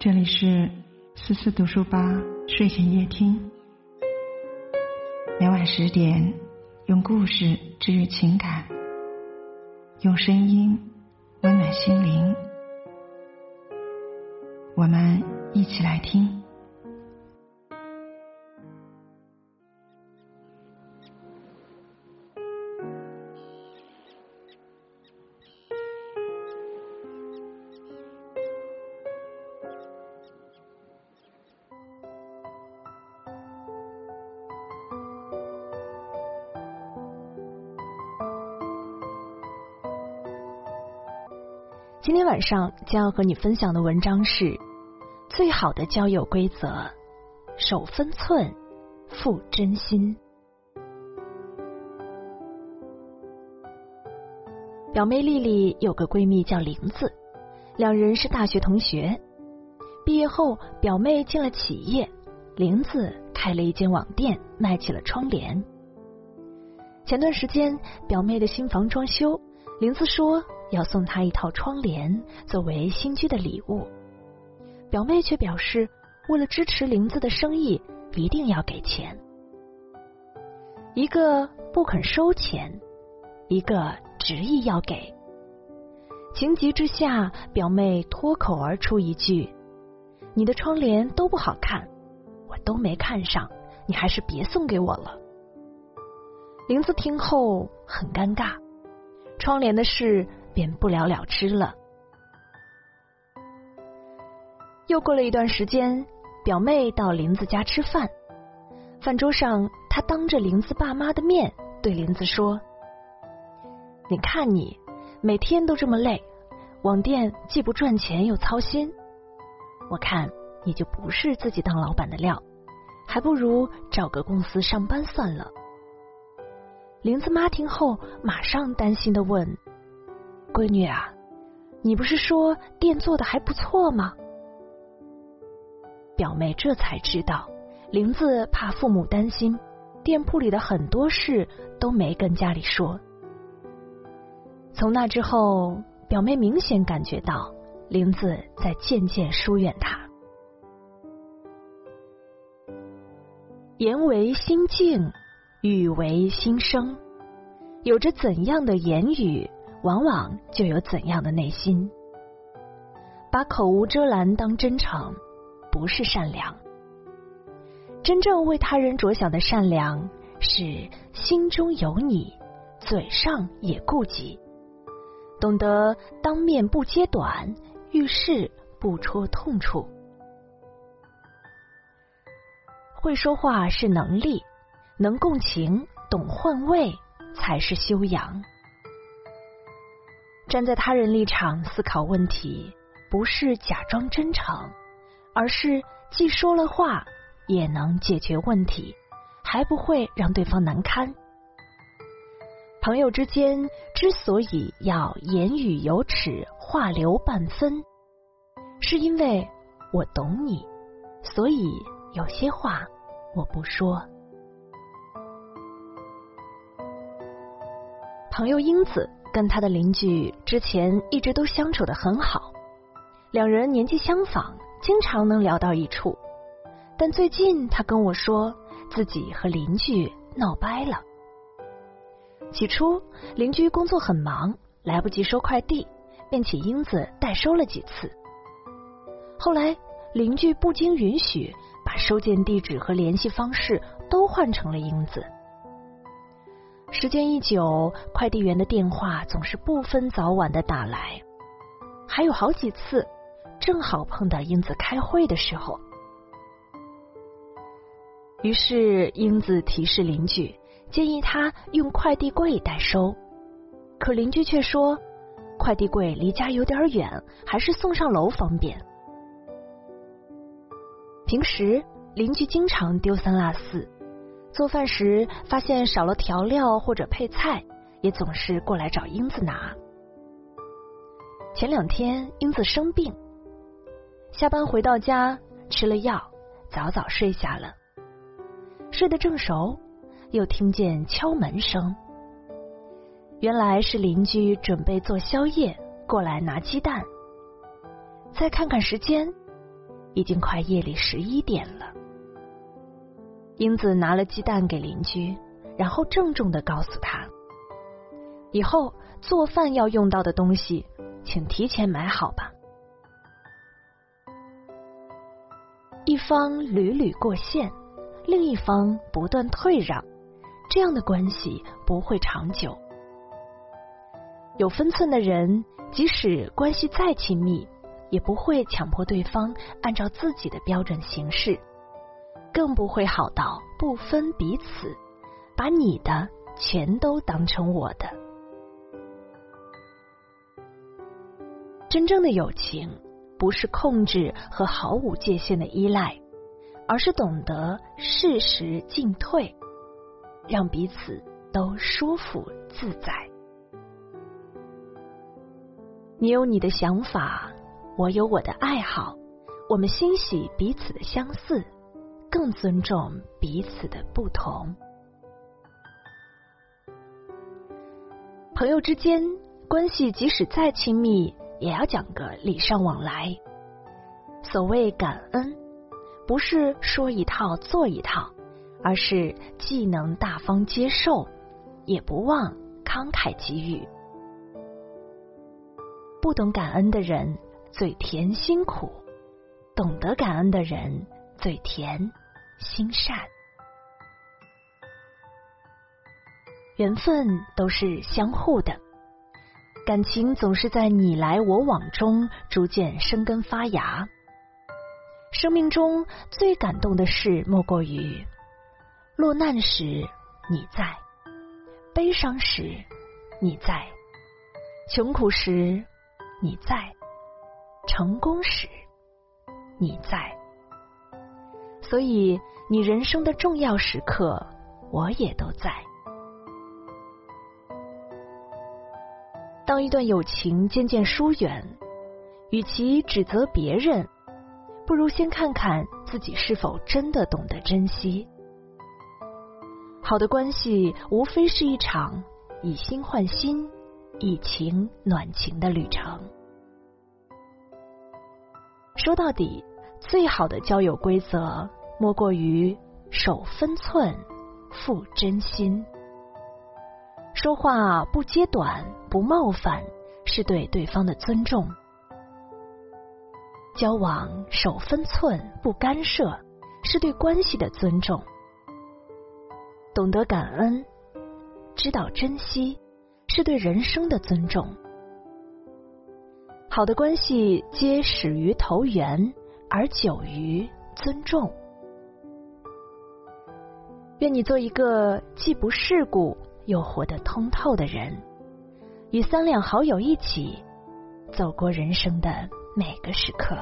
这里是思思读书吧睡前夜听，每晚十点用故事治愈情感，用声音温暖心灵。我们一起来听。今天晚上将要和你分享的文章是：最好的交友规则，守分寸，付真心。表妹丽丽有个闺蜜叫林子，两人是大学同学。毕业后，表妹进了企业，林子开了一间网店，卖起了窗帘。前段时间，表妹的新房装修，林子说。要送他一套窗帘作为新居的礼物，表妹却表示为了支持林子的生意，一定要给钱。一个不肯收钱，一个执意要给。情急之下，表妹脱口而出一句：“你的窗帘都不好看，我都没看上，你还是别送给我了。”林子听后很尴尬，窗帘的事。便不了了之了。又过了一段时间，表妹到林子家吃饭，饭桌上，她当着林子爸妈的面对林子说：“你看你每天都这么累，网店既不赚钱又操心，我看你就不是自己当老板的料，还不如找个公司上班算了。”林子妈听后，马上担心的问。闺女啊，你不是说店做的还不错吗？表妹这才知道，林子怕父母担心，店铺里的很多事都没跟家里说。从那之后，表妹明显感觉到林子在渐渐疏远她。言为心静，语为心声，有着怎样的言语？往往就有怎样的内心。把口无遮拦当真诚，不是善良。真正为他人着想的善良，是心中有你，嘴上也顾及，懂得当面不揭短，遇事不戳痛处。会说话是能力，能共情、懂换位才是修养。站在他人立场思考问题，不是假装真诚，而是既说了话，也能解决问题，还不会让对方难堪。朋友之间之所以要言语有尺，话留半分，是因为我懂你，所以有些话我不说。朋友英子。跟他的邻居之前一直都相处的很好，两人年纪相仿，经常能聊到一处。但最近他跟我说，自己和邻居闹掰了。起初邻居工作很忙，来不及收快递，便请英子代收了几次。后来邻居不经允许，把收件地址和联系方式都换成了英子。时间一久，快递员的电话总是不分早晚的打来，还有好几次正好碰到英子开会的时候。于是英子提示邻居，建议他用快递柜代收，可邻居却说快递柜离家有点远，还是送上楼方便。平时邻居经常丢三落四。做饭时发现少了调料或者配菜，也总是过来找英子拿。前两天英子生病，下班回到家吃了药，早早睡下了。睡得正熟，又听见敲门声，原来是邻居准备做宵夜过来拿鸡蛋。再看看时间，已经快夜里十一点了。英子拿了鸡蛋给邻居，然后郑重的告诉他：“以后做饭要用到的东西，请提前买好吧。”一方屡屡过线，另一方不断退让，这样的关系不会长久。有分寸的人，即使关系再亲密，也不会强迫对方按照自己的标准行事。更不会好到不分彼此，把你的全都当成我的。真正的友情不是控制和毫无界限的依赖，而是懂得适时进退，让彼此都舒服自在。你有你的想法，我有我的爱好，我们欣喜彼此的相似。更尊重彼此的不同。朋友之间关系即使再亲密，也要讲个礼尚往来。所谓感恩，不是说一套做一套，而是既能大方接受，也不忘慷慨给予。不懂感恩的人，嘴甜辛苦；懂得感恩的人。嘴甜，心善，缘分都是相互的，感情总是在你来我往中逐渐生根发芽。生命中最感动的事，莫过于落难时你在，悲伤时你在，穷苦时你在，成功时你在。所以，你人生的重要时刻，我也都在。当一段友情渐渐疏远，与其指责别人，不如先看看自己是否真的懂得珍惜。好的关系，无非是一场以心换心、以情暖情的旅程。说到底，最好的交友规则。莫过于守分寸，付真心。说话不揭短，不冒犯，是对对方的尊重。交往守分寸，不干涉，是对关系的尊重。懂得感恩，知道珍惜，是对人生的尊重。好的关系皆始于投缘，而久于尊重。愿你做一个既不世故又活得通透的人，与三两好友一起走过人生的每个时刻。